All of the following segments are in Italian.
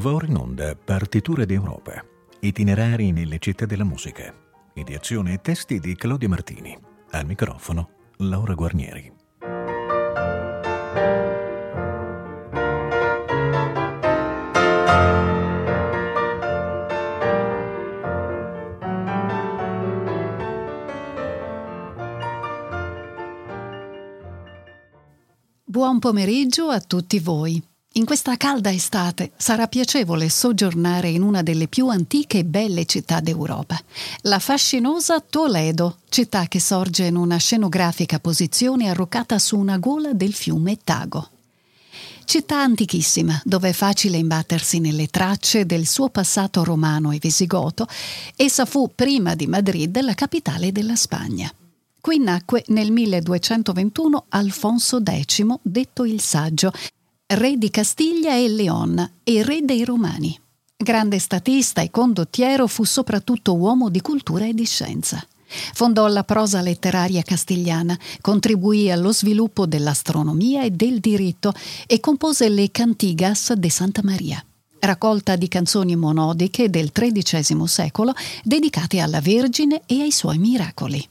Va ora in onda Partiture d'Europa, itinerari nelle città della musica. Ideazione e testi di Claudio Martini. Al microfono Laura Guarnieri. Buon pomeriggio a tutti voi. In questa calda estate sarà piacevole soggiornare in una delle più antiche e belle città d'Europa, la fascinosa Toledo, città che sorge in una scenografica posizione arroccata su una gola del fiume Tago. Città antichissima, dove è facile imbattersi nelle tracce del suo passato romano e visigoto, essa fu prima di Madrid la capitale della Spagna. Qui nacque nel 1221 Alfonso X, detto il Saggio, re di Castiglia e Leon e re dei Romani. Grande statista e condottiero, fu soprattutto uomo di cultura e di scienza. Fondò la prosa letteraria castigliana, contribuì allo sviluppo dell'astronomia e del diritto e compose le Cantigas de Santa Maria, raccolta di canzoni monodiche del XIII secolo dedicate alla Vergine e ai suoi miracoli.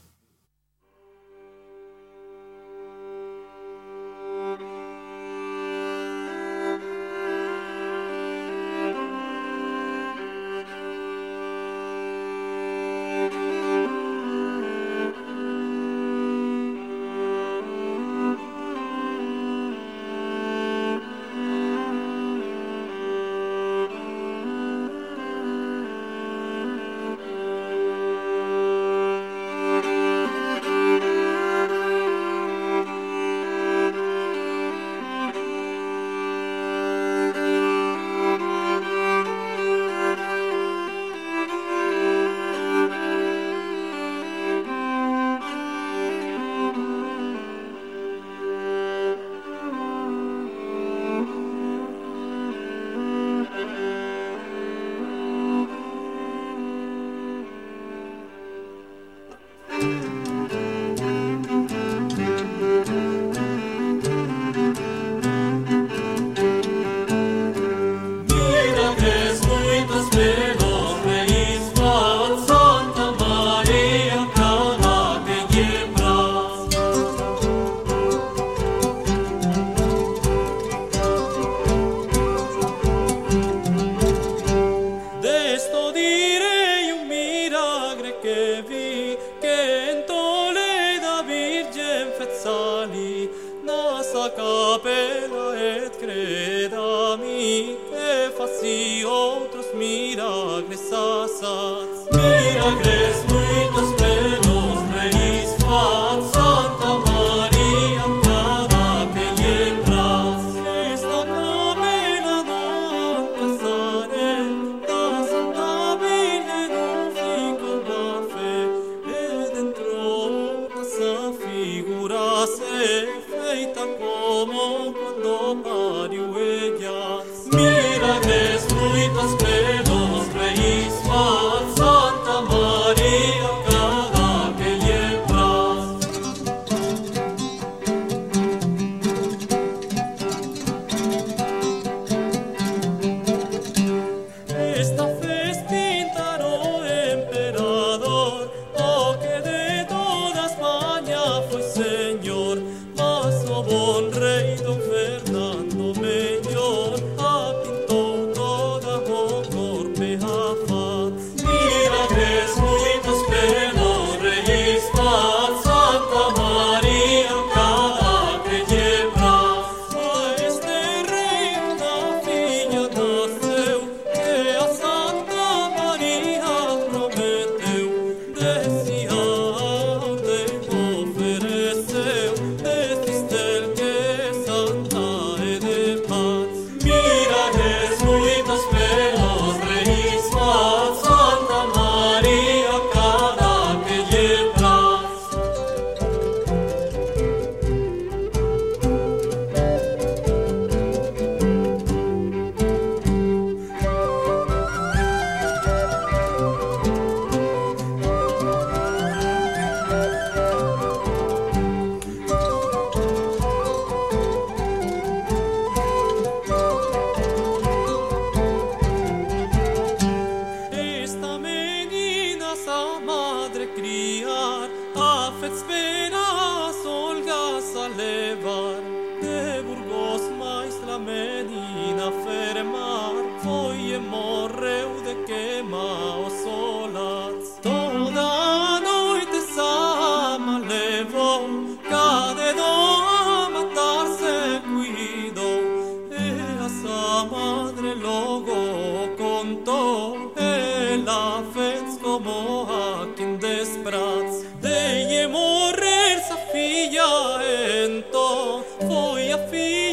foi a fim.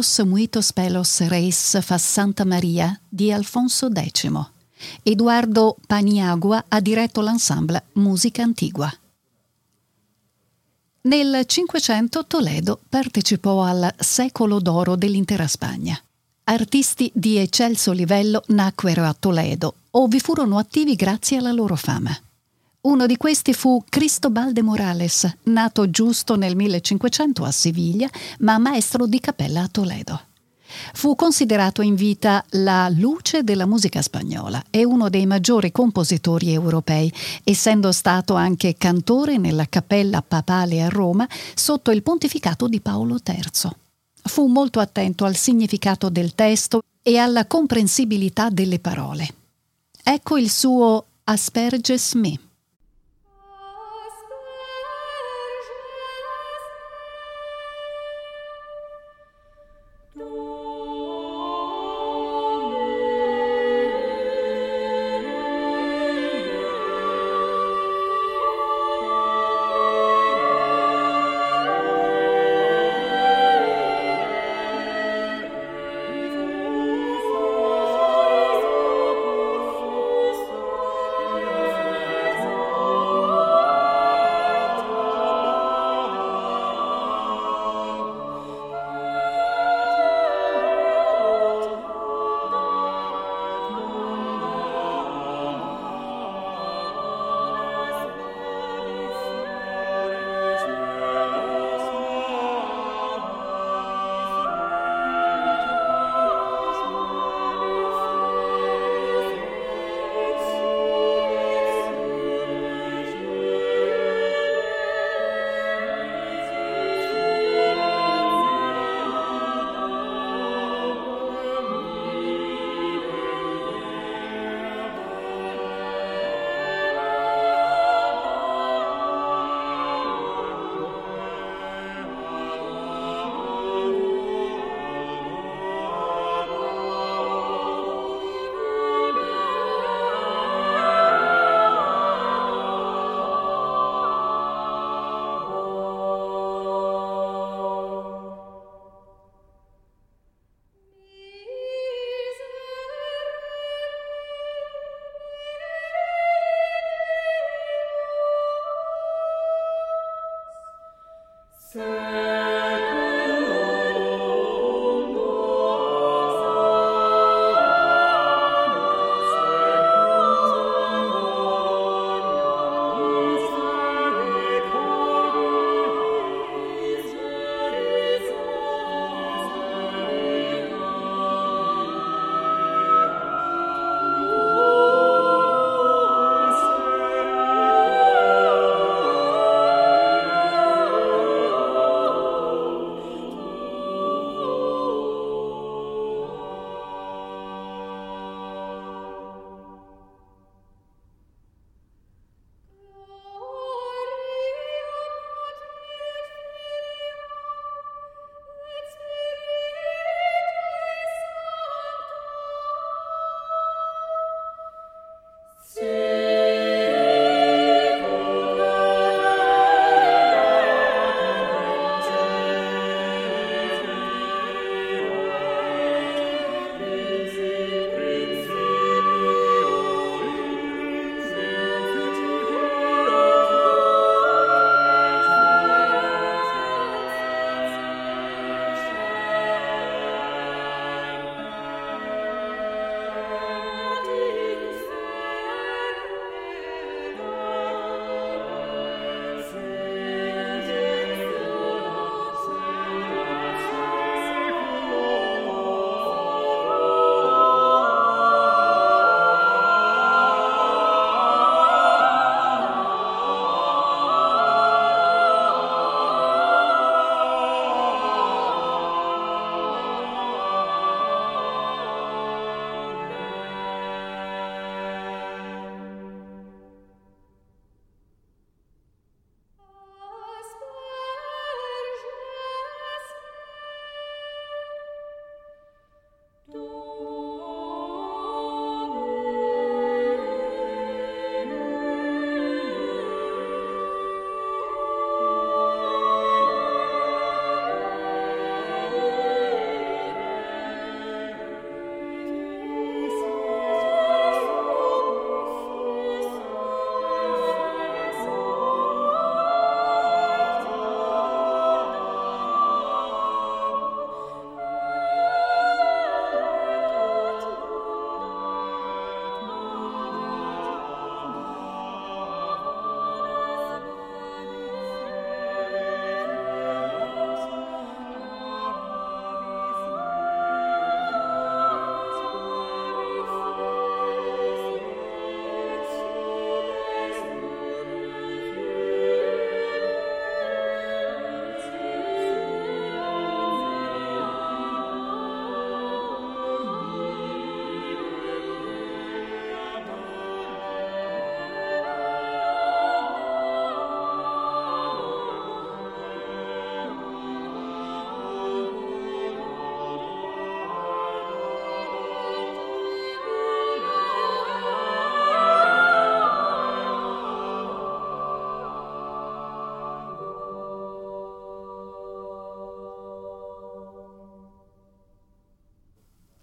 Milagros Muitos Pelos Reis fa Santa Maria di Alfonso X. Eduardo Paniagua ha diretto l'ensemble Musica Antigua. Nel Cinquecento Toledo partecipò al secolo d'oro dell'intera Spagna. Artisti di eccelso livello nacquero a Toledo o vi furono attivi grazie alla loro fama. Uno di questi fu Cristobal de Morales, nato giusto nel 1500 a Siviglia, ma maestro di cappella a Toledo. Fu considerato in vita la luce della musica spagnola e uno dei maggiori compositori europei, essendo stato anche cantore nella cappella papale a Roma sotto il pontificato di Paolo III. Fu molto attento al significato del testo e alla comprensibilità delle parole. Ecco il suo Asperges me.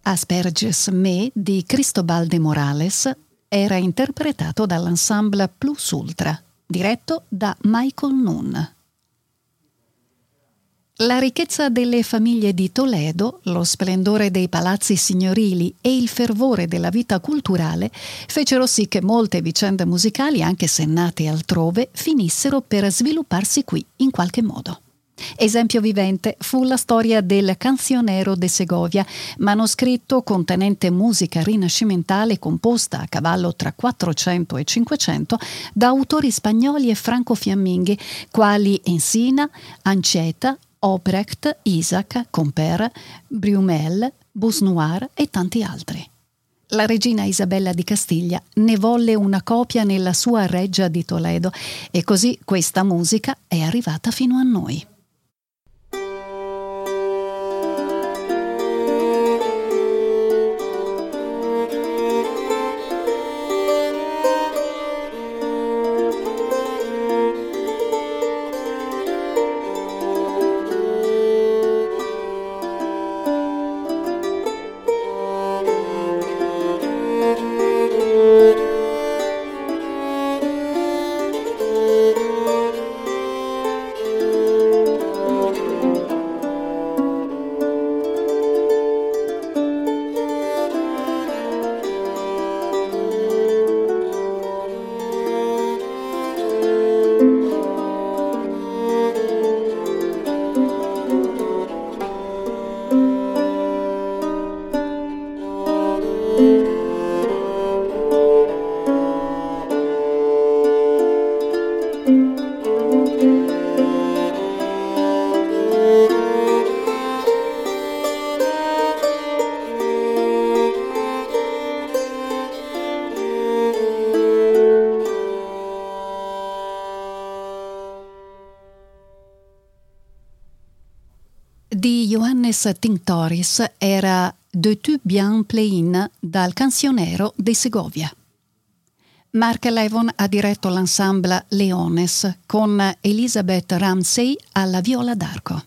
Asperges Me di Cristobal de Morales era interpretato dall'ensemble Plus Ultra, diretto da Michael Noon. La ricchezza delle famiglie di Toledo, lo splendore dei palazzi signorili e il fervore della vita culturale fecero sì che molte vicende musicali, anche se nate altrove, finissero per svilupparsi qui in qualche modo. Esempio vivente fu la storia del Canzionero de Segovia, manoscritto contenente musica rinascimentale composta a cavallo tra 400 e 500 da autori spagnoli e franco-fiamminghi quali Ensina, Anceta, Obrecht, Isaac, Comper, Brumel, Busnoir e tanti altri. La regina Isabella di Castiglia ne volle una copia nella sua reggia di Toledo e così questa musica è arrivata fino a noi. Johannes Tinctoris era De tu bien plein dal canzionero de Segovia. Mark Levon ha diretto l'ensemble Leones con Elizabeth Ramsey alla viola d'arco.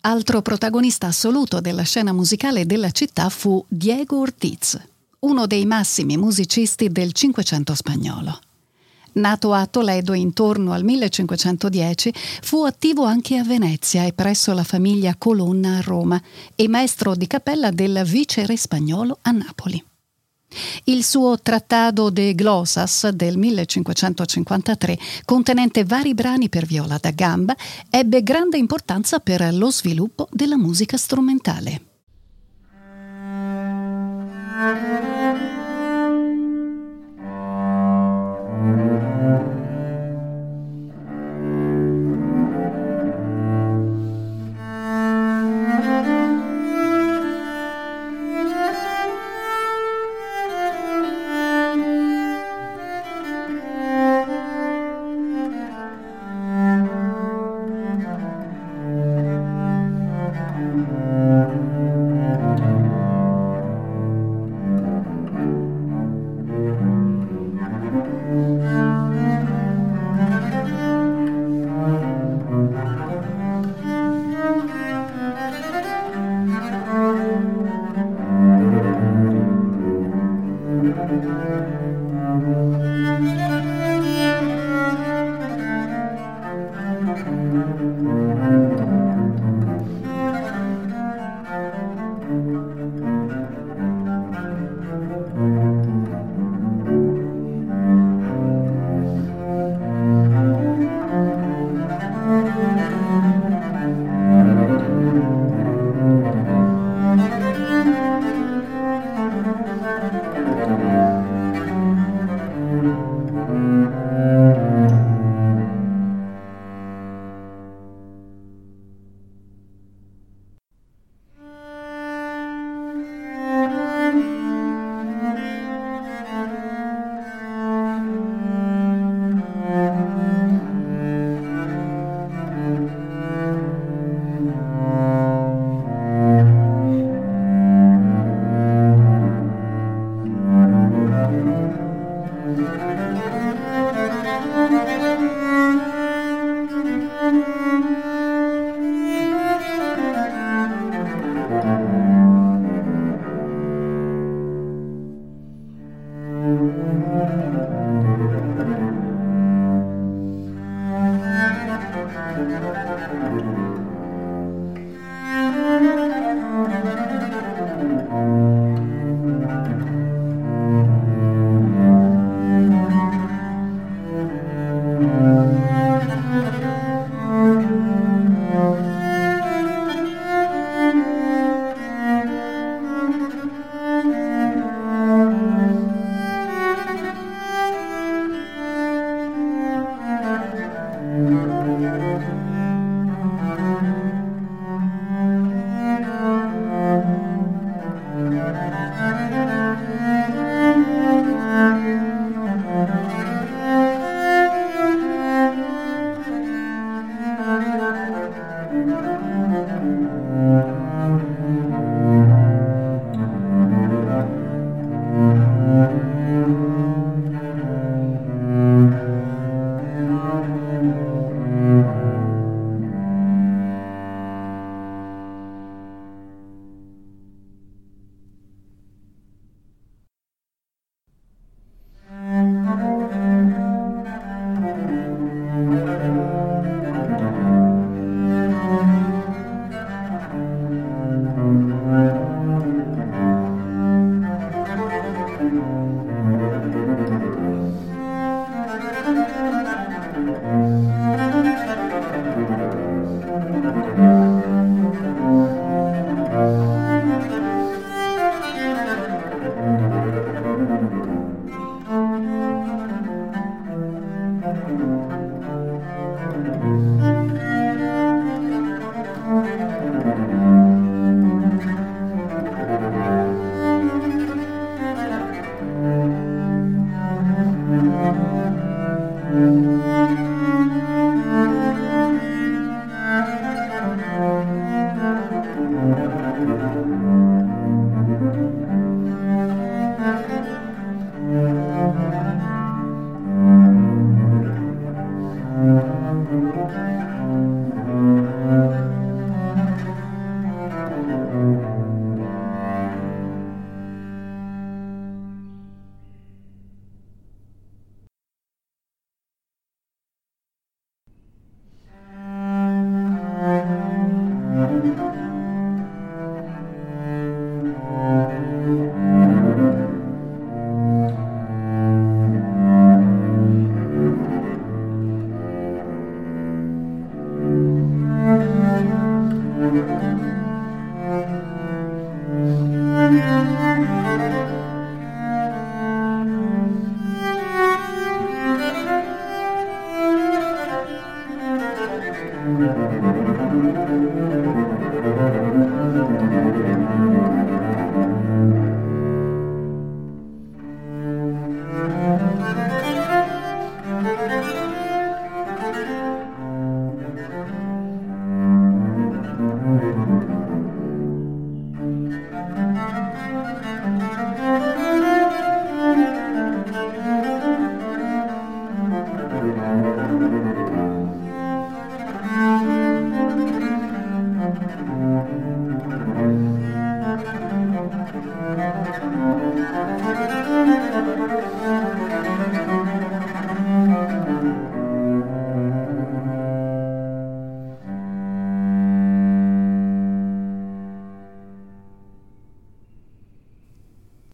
Altro protagonista assoluto della scena musicale della città fu Diego Ortiz, uno dei massimi musicisti del Cinquecento spagnolo. Nato a Toledo intorno al 1510, fu attivo anche a Venezia e presso la famiglia Colonna a Roma e maestro di cappella del viceré spagnolo a Napoli. Il suo Trattado de Glossas del 1553, contenente vari brani per viola da gamba, ebbe grande importanza per lo sviluppo della musica strumentale. Amen.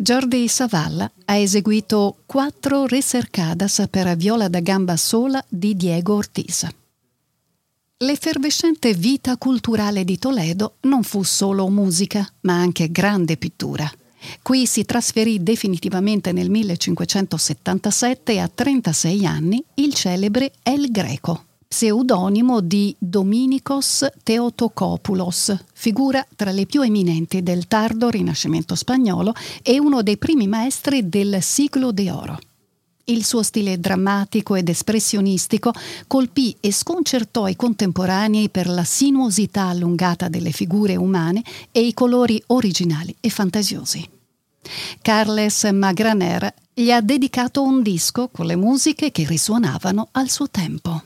Jordi Savalla ha eseguito quattro recercadas per viola da gamba sola di Diego Ortiz. L'effervescente vita culturale di Toledo non fu solo musica, ma anche grande pittura. Qui si trasferì definitivamente nel 1577 a 36 anni il celebre El Greco pseudonimo di Dominicos Theotokopoulos, figura tra le più eminenti del tardo Rinascimento spagnolo e uno dei primi maestri del Siglo de Oro. Il suo stile drammatico ed espressionistico colpì e sconcertò i contemporanei per la sinuosità allungata delle figure umane e i colori originali e fantasiosi. Carles Magraner gli ha dedicato un disco con le musiche che risuonavano al suo tempo.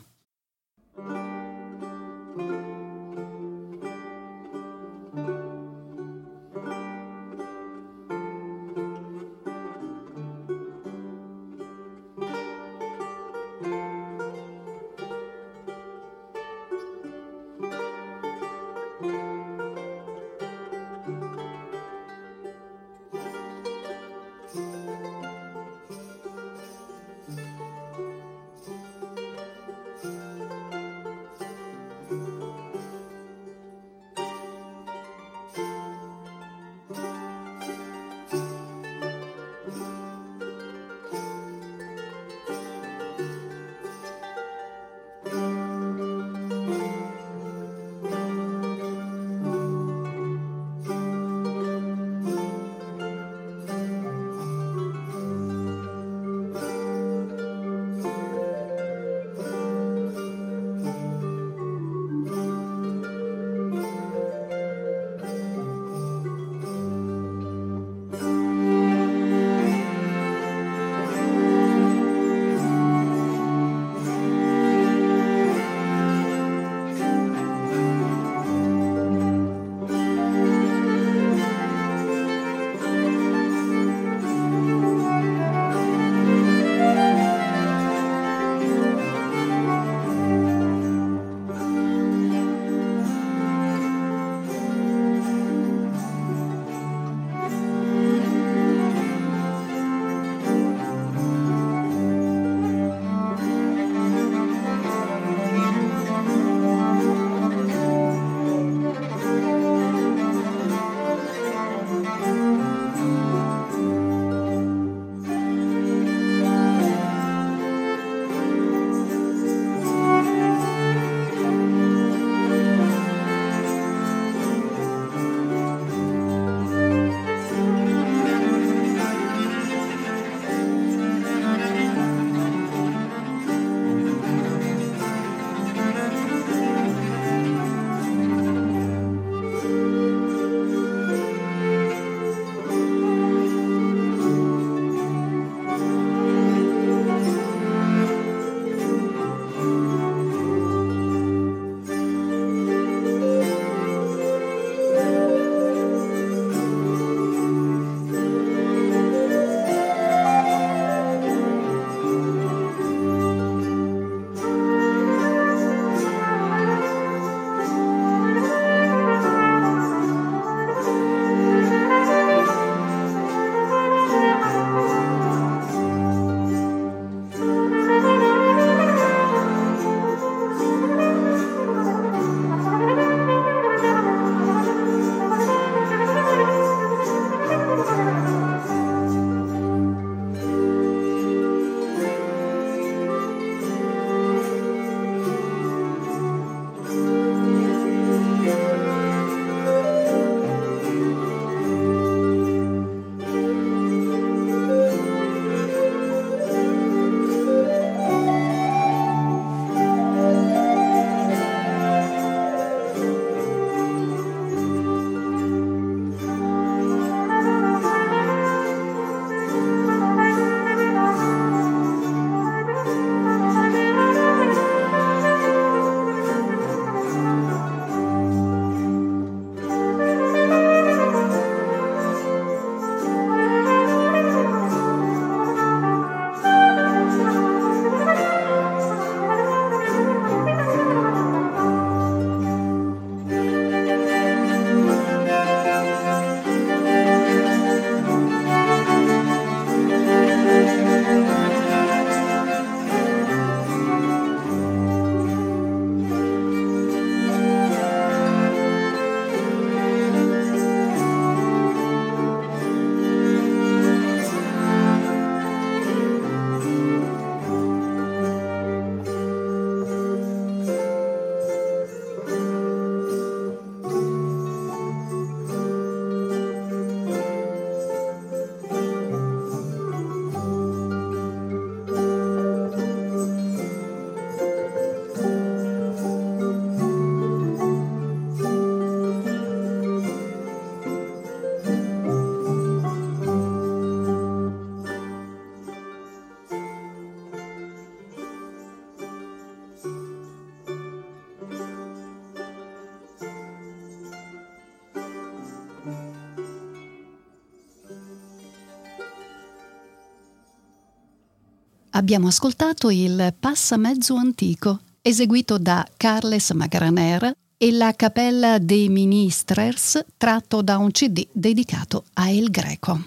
Abbiamo ascoltato il Passamezzo antico, eseguito da Carles Magraner e la Cappella dei Ministrers, tratto da un CD dedicato a El Greco.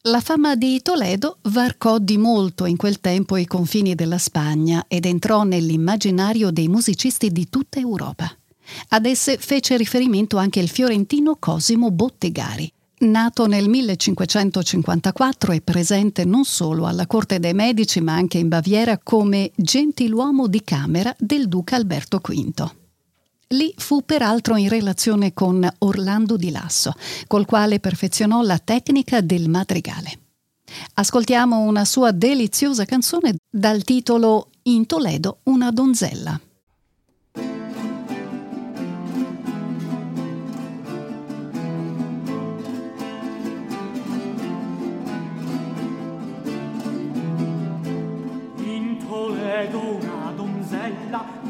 La fama di Toledo varcò di molto in quel tempo i confini della Spagna ed entrò nell'immaginario dei musicisti di tutta Europa. Ad esse fece riferimento anche il fiorentino Cosimo Bottegari. Nato nel 1554 e presente non solo alla corte dei Medici ma anche in Baviera come gentiluomo di camera del duca Alberto V. Lì fu peraltro in relazione con Orlando di Lasso, col quale perfezionò la tecnica del madrigale. Ascoltiamo una sua deliziosa canzone dal titolo In Toledo una donzella.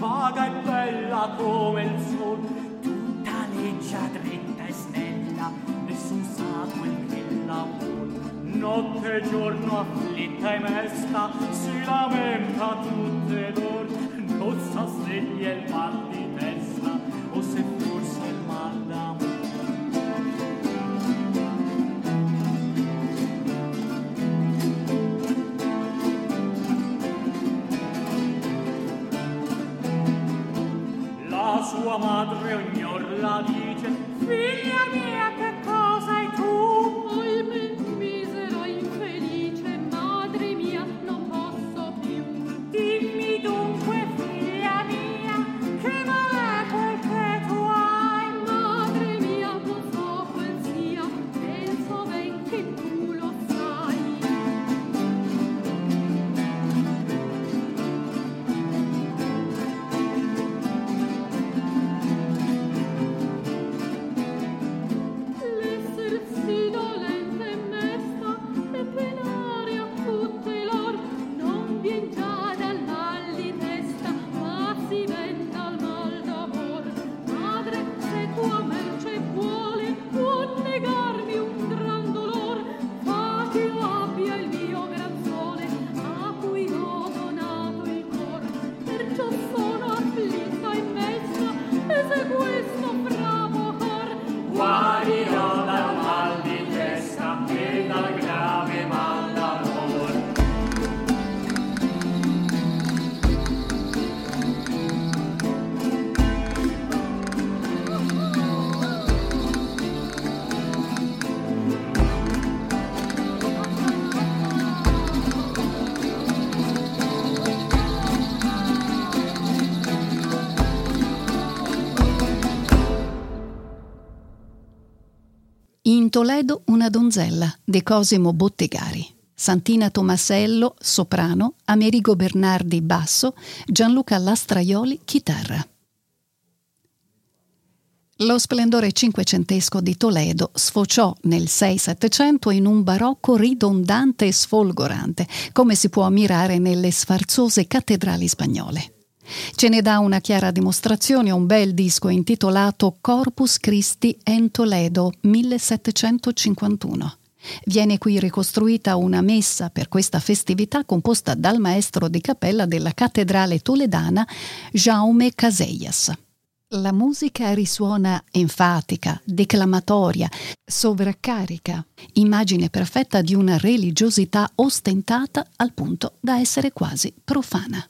Vaga e bella come il sol. Tutta leggia dritta e snella nessun sa quel che la vuol notte e giorno afflitta e mesta si lamenta tutte d'or. Non sa se gli è il mal di testa o se forse il mal d'amore sua madre ognor la dice figlia mia Toledo una donzella di Cosimo Bottegari. Santina Tomasello, soprano, Amerigo Bernardi, basso, Gianluca Lastraioli, chitarra. Lo splendore cinquecentesco di Toledo sfociò nel 6-700 in un barocco ridondante e sfolgorante, come si può ammirare nelle sfarzose cattedrali spagnole. Ce ne dà una chiara dimostrazione un bel disco intitolato Corpus Christi en Toledo 1751. Viene qui ricostruita una messa per questa festività composta dal maestro di cappella della cattedrale toledana Jaume Casellas. La musica risuona enfatica, declamatoria, sovraccarica, immagine perfetta di una religiosità ostentata al punto da essere quasi profana.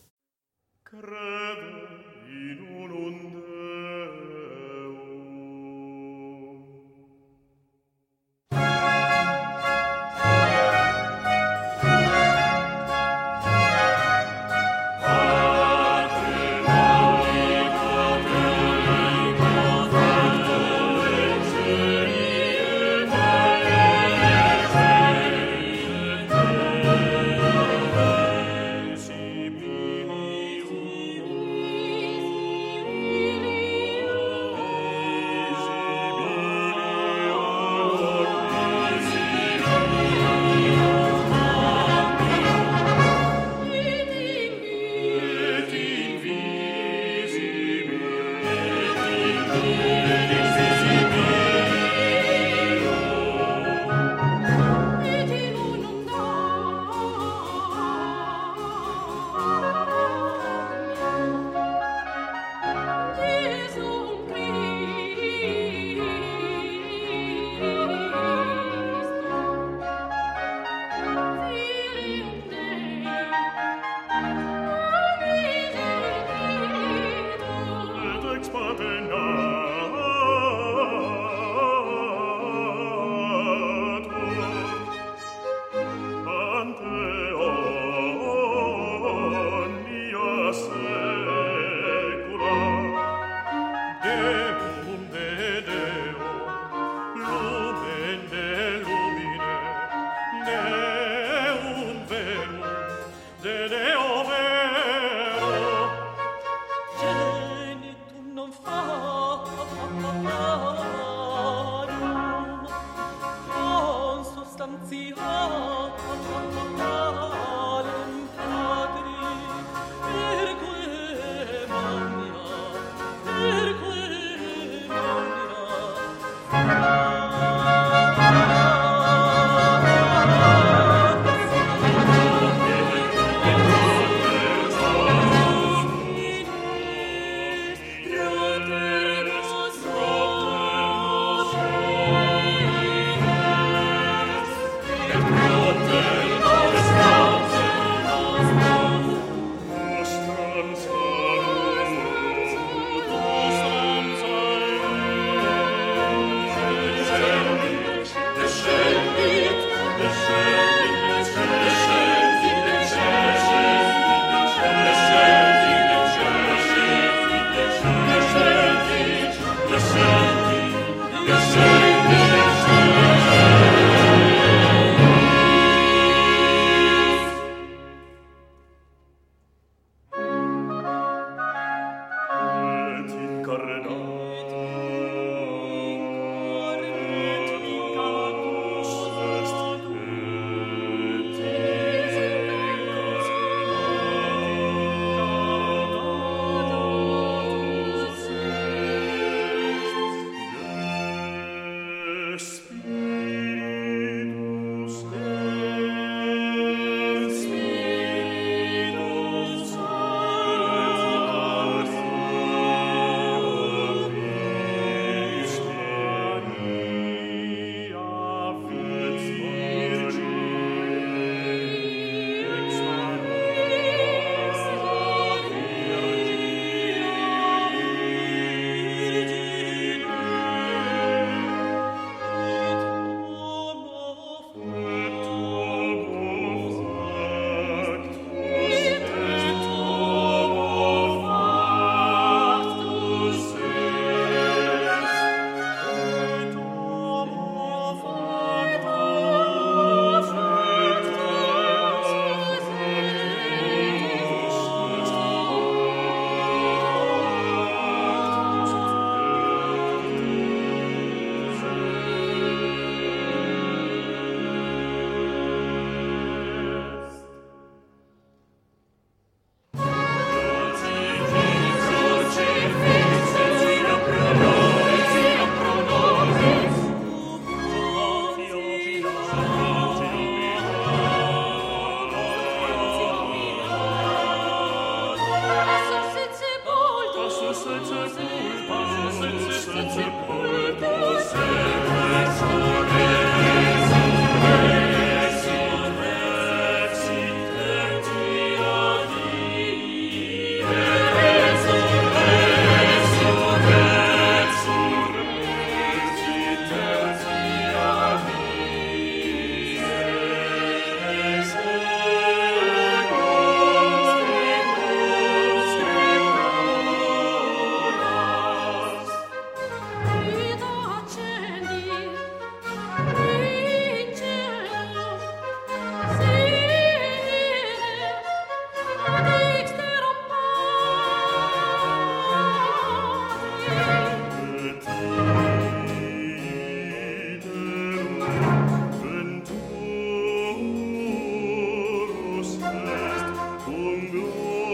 Lord.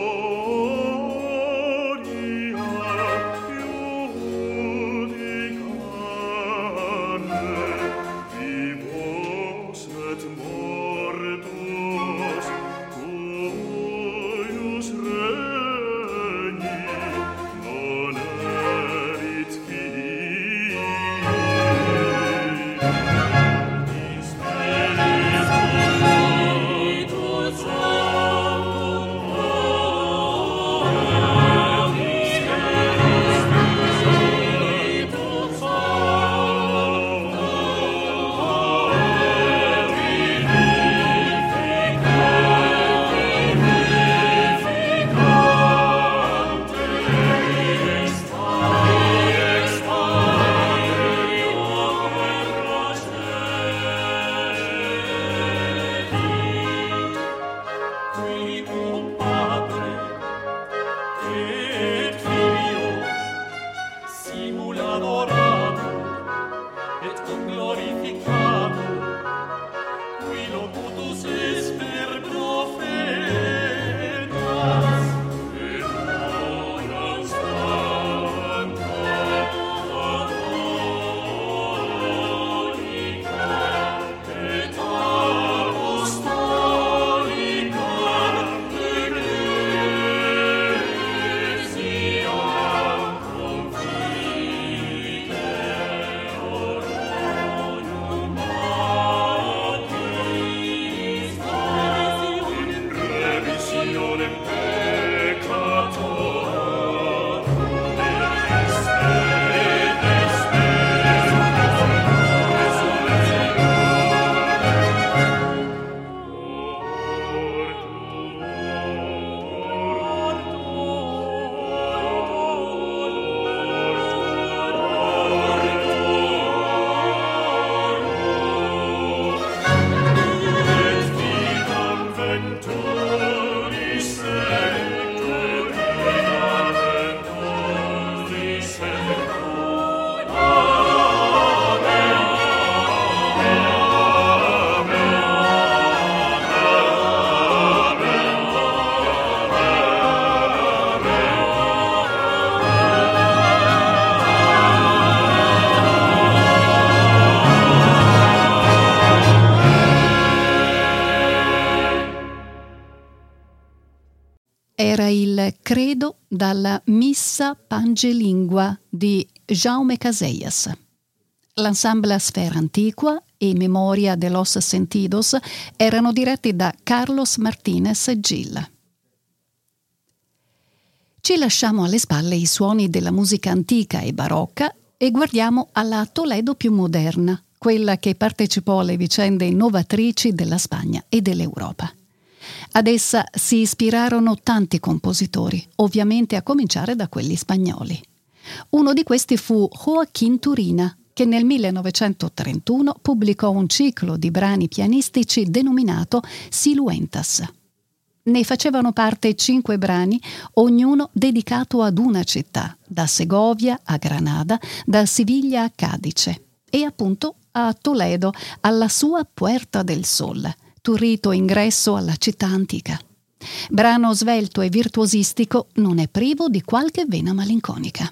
Credo dalla Missa Pangelingua di Jaume Casellas. L'ensemble Sfera Antiqua e Memoria de los Sentidos erano diretti da Carlos Martinez Gil. Ci lasciamo alle spalle i suoni della musica antica e barocca e guardiamo alla Toledo più moderna, quella che partecipò alle vicende innovatrici della Spagna e dell'Europa. Ad essa si ispirarono tanti compositori, ovviamente a cominciare da quelli spagnoli. Uno di questi fu Joaquín Turina, che nel 1931 pubblicò un ciclo di brani pianistici denominato Siluentas. Ne facevano parte cinque brani, ognuno dedicato ad una città, da Segovia a Granada, da Siviglia a Cadice e appunto a Toledo, alla sua Puerta del Sol, turrito ingresso alla città antica. Brano svelto e virtuosistico non è privo di qualche vena malinconica.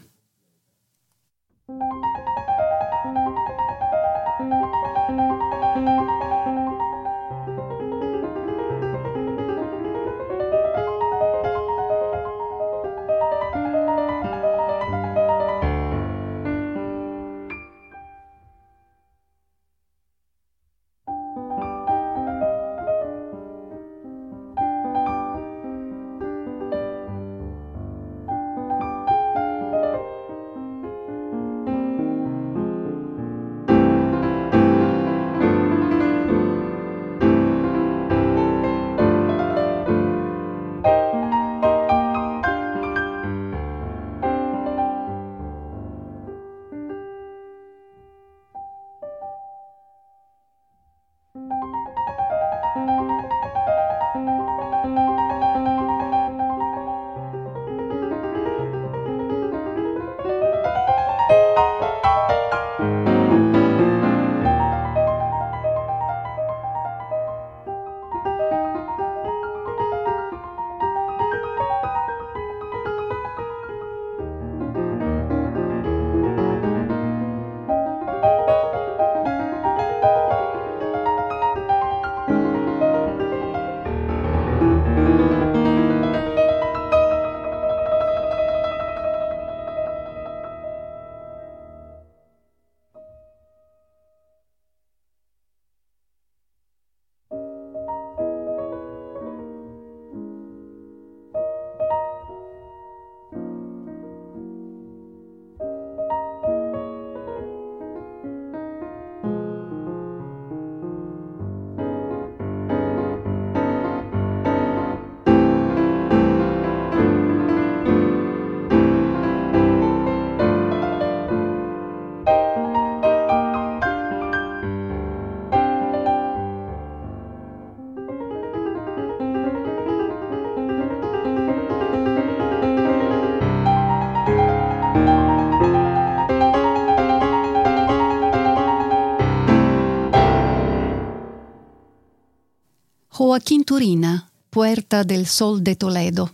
Joaquín Turina, Puerta del Sol de Toledo.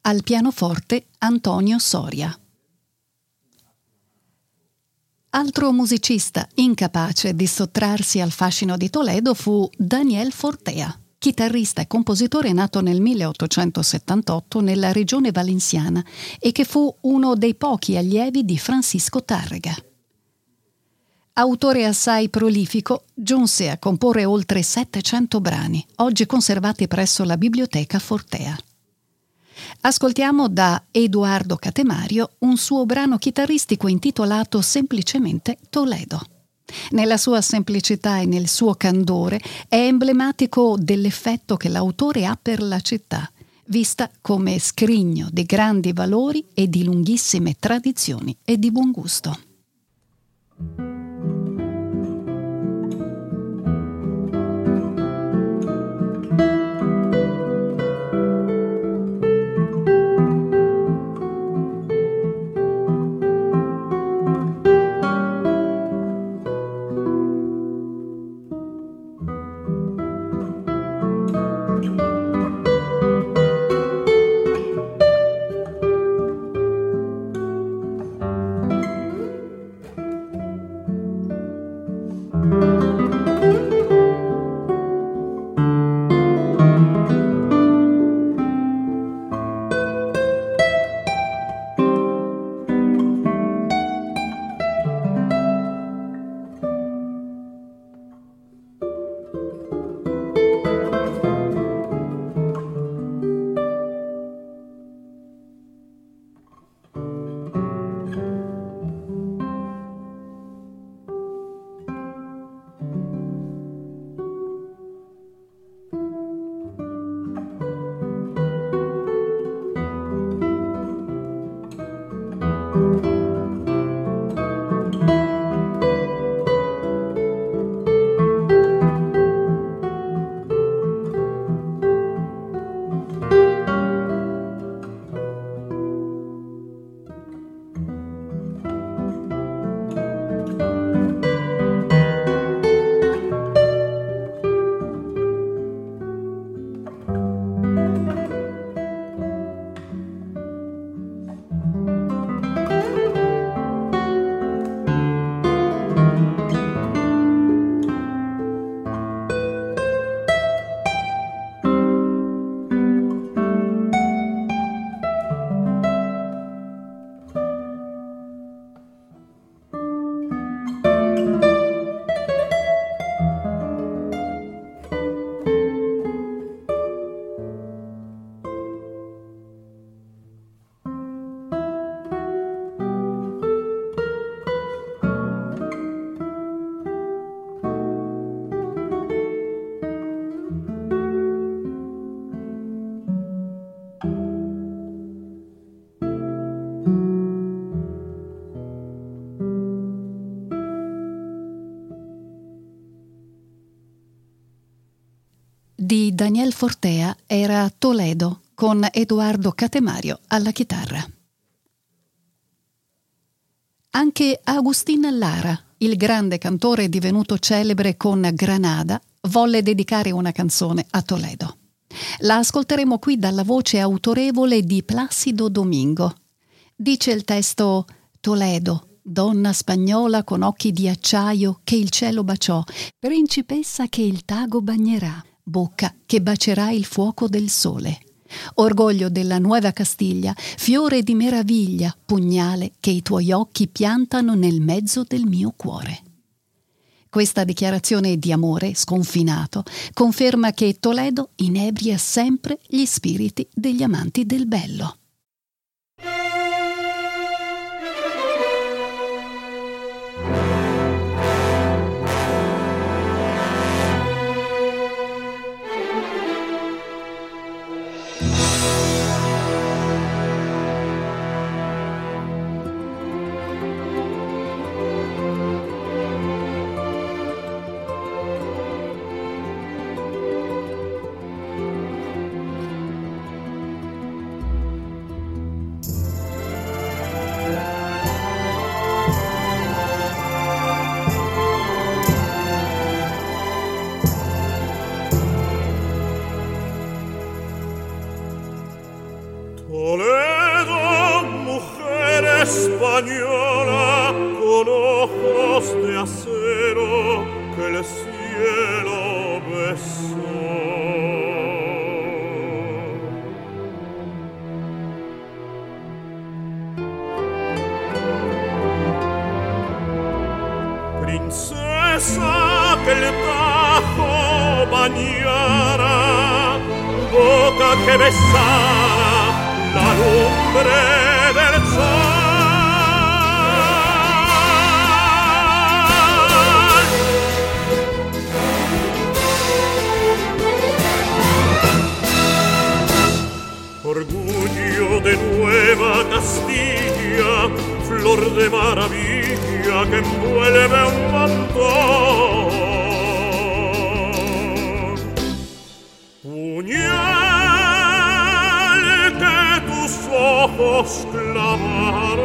Al pianoforte Antonio Soria. Altro musicista incapace di sottrarsi al fascino di Toledo fu Daniel Fortea, chitarrista e compositore nato nel 1878 nella regione valenziana e che fu uno dei pochi allievi di Francisco Tárrega. Autore assai prolifico, giunse a comporre oltre 700 brani, oggi conservati presso la Biblioteca Fortea. Ascoltiamo da Edoardo Catemario un suo brano chitarristico intitolato semplicemente Toledo. Nella sua semplicità e nel suo candore è emblematico dell'effetto che l'autore ha per la città, vista come scrigno di grandi valori e di lunghissime tradizioni e di buon gusto. Daniel Fortea era Toledo con Edoardo Catemario alla chitarra. Anche Agustin Lara, il grande cantore divenuto celebre con Granada, volle dedicare una canzone a Toledo. La ascolteremo qui dalla voce autorevole di Placido Domingo. Dice il testo Toledo, donna spagnola con occhi di acciaio che il cielo baciò, principessa che il tago bagnerà bocca che bacerà il fuoco del sole. Orgoglio della nuova Castiglia, fiore di meraviglia, pugnale che i tuoi occhi piantano nel mezzo del mio cuore. Questa dichiarazione di amore sconfinato conferma che Toledo inebria sempre gli spiriti degli amanti del bello. Que besara la lumbre del sol. Orgullo de Nueva Castilla, flor de maravilla que envuelve un montón. Sklaven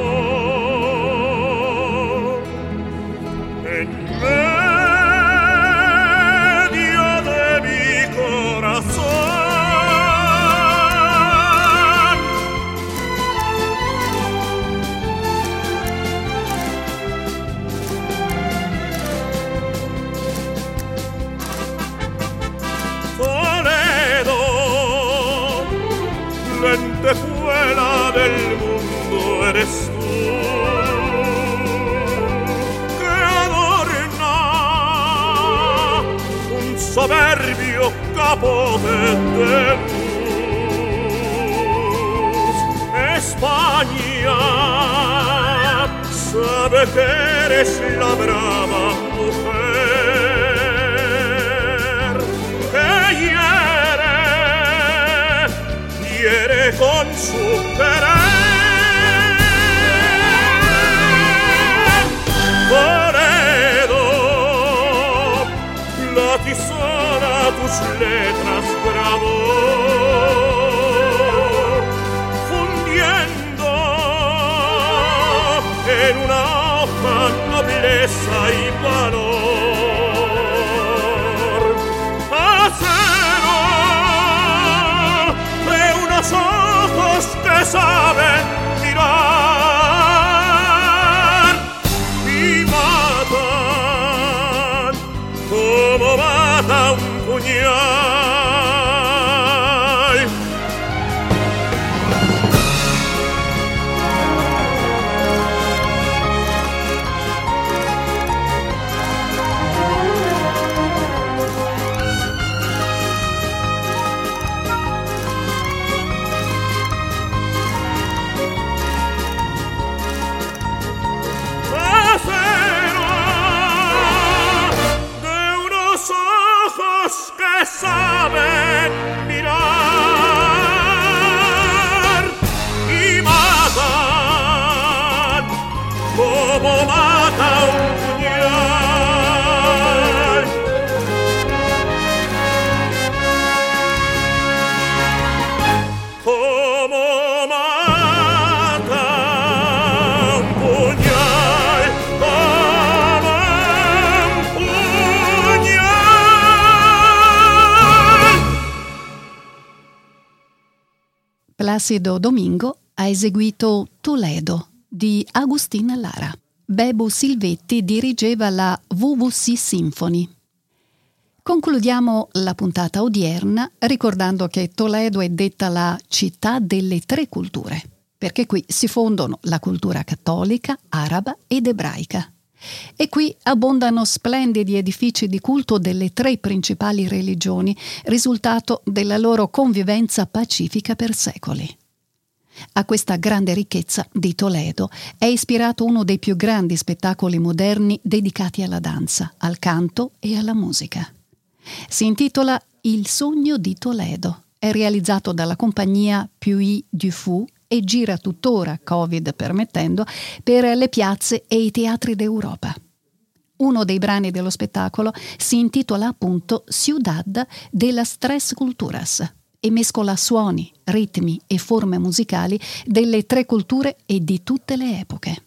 soberbio capote de luz. España sabe que eres la brava mujer que hiere, hiere con su querer. cabeza y mano. Placido Domingo ha eseguito Toledo di Agustin Lara. Bebu Silvetti dirigeva la WWC Symphony. Concludiamo la puntata odierna ricordando che Toledo è detta la città delle tre culture, perché qui si fondono la cultura cattolica, araba ed ebraica. E qui abbondano splendidi edifici di culto delle tre principali religioni, risultato della loro convivenza pacifica per secoli. A questa grande ricchezza di Toledo è ispirato uno dei più grandi spettacoli moderni dedicati alla danza, al canto e alla musica. Si intitola Il sogno di Toledo. È realizzato dalla compagnia Puy du Fou e gira tuttora, Covid permettendo, per le piazze e i teatri d'Europa. Uno dei brani dello spettacolo si intitola appunto Ciudad de las Tres Culturas e mescola suoni, ritmi e forme musicali delle tre culture e di tutte le epoche.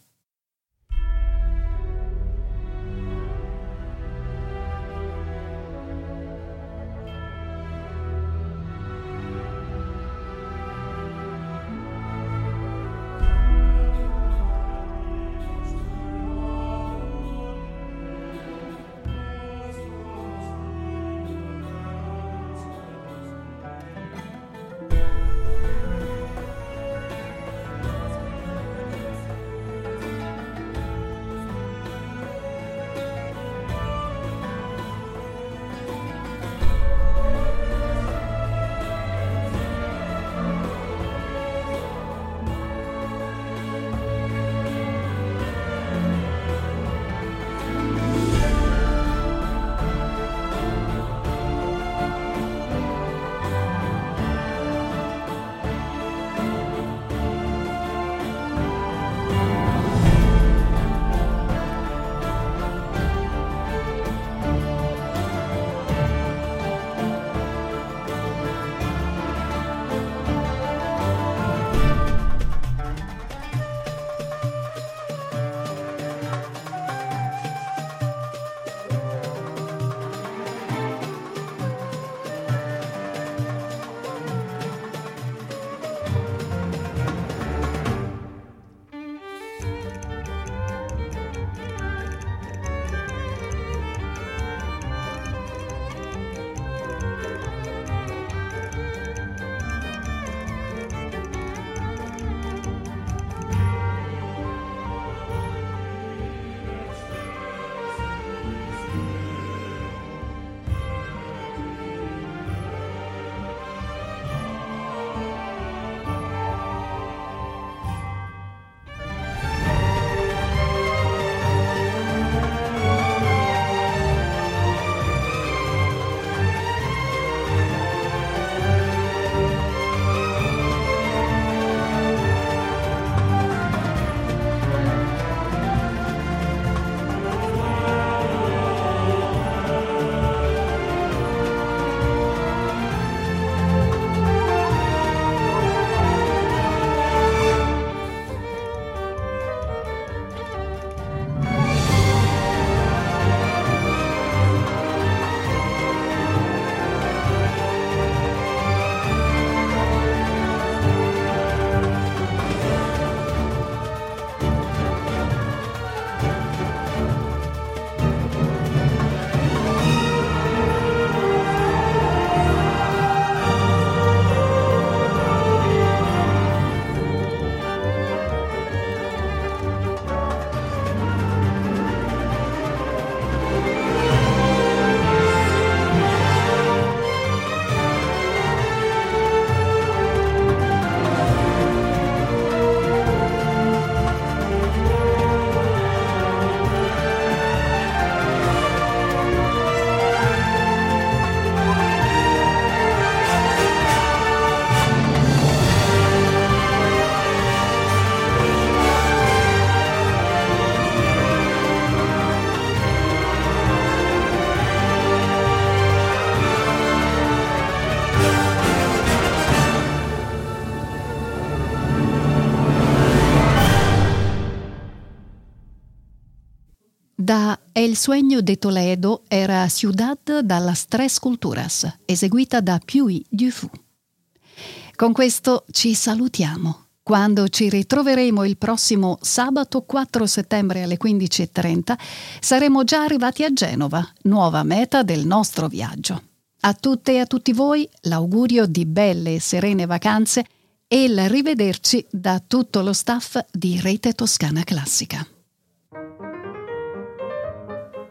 Sueño de Toledo era Ciudad da las Tres Culturas, eseguita da Puy Dufu. Con questo ci salutiamo. Quando ci ritroveremo il prossimo sabato 4 settembre alle 15.30 saremo già arrivati a Genova, nuova meta del nostro viaggio. A tutte e a tutti voi l'augurio di belle e serene vacanze e il rivederci da tutto lo staff di Rete Toscana Classica.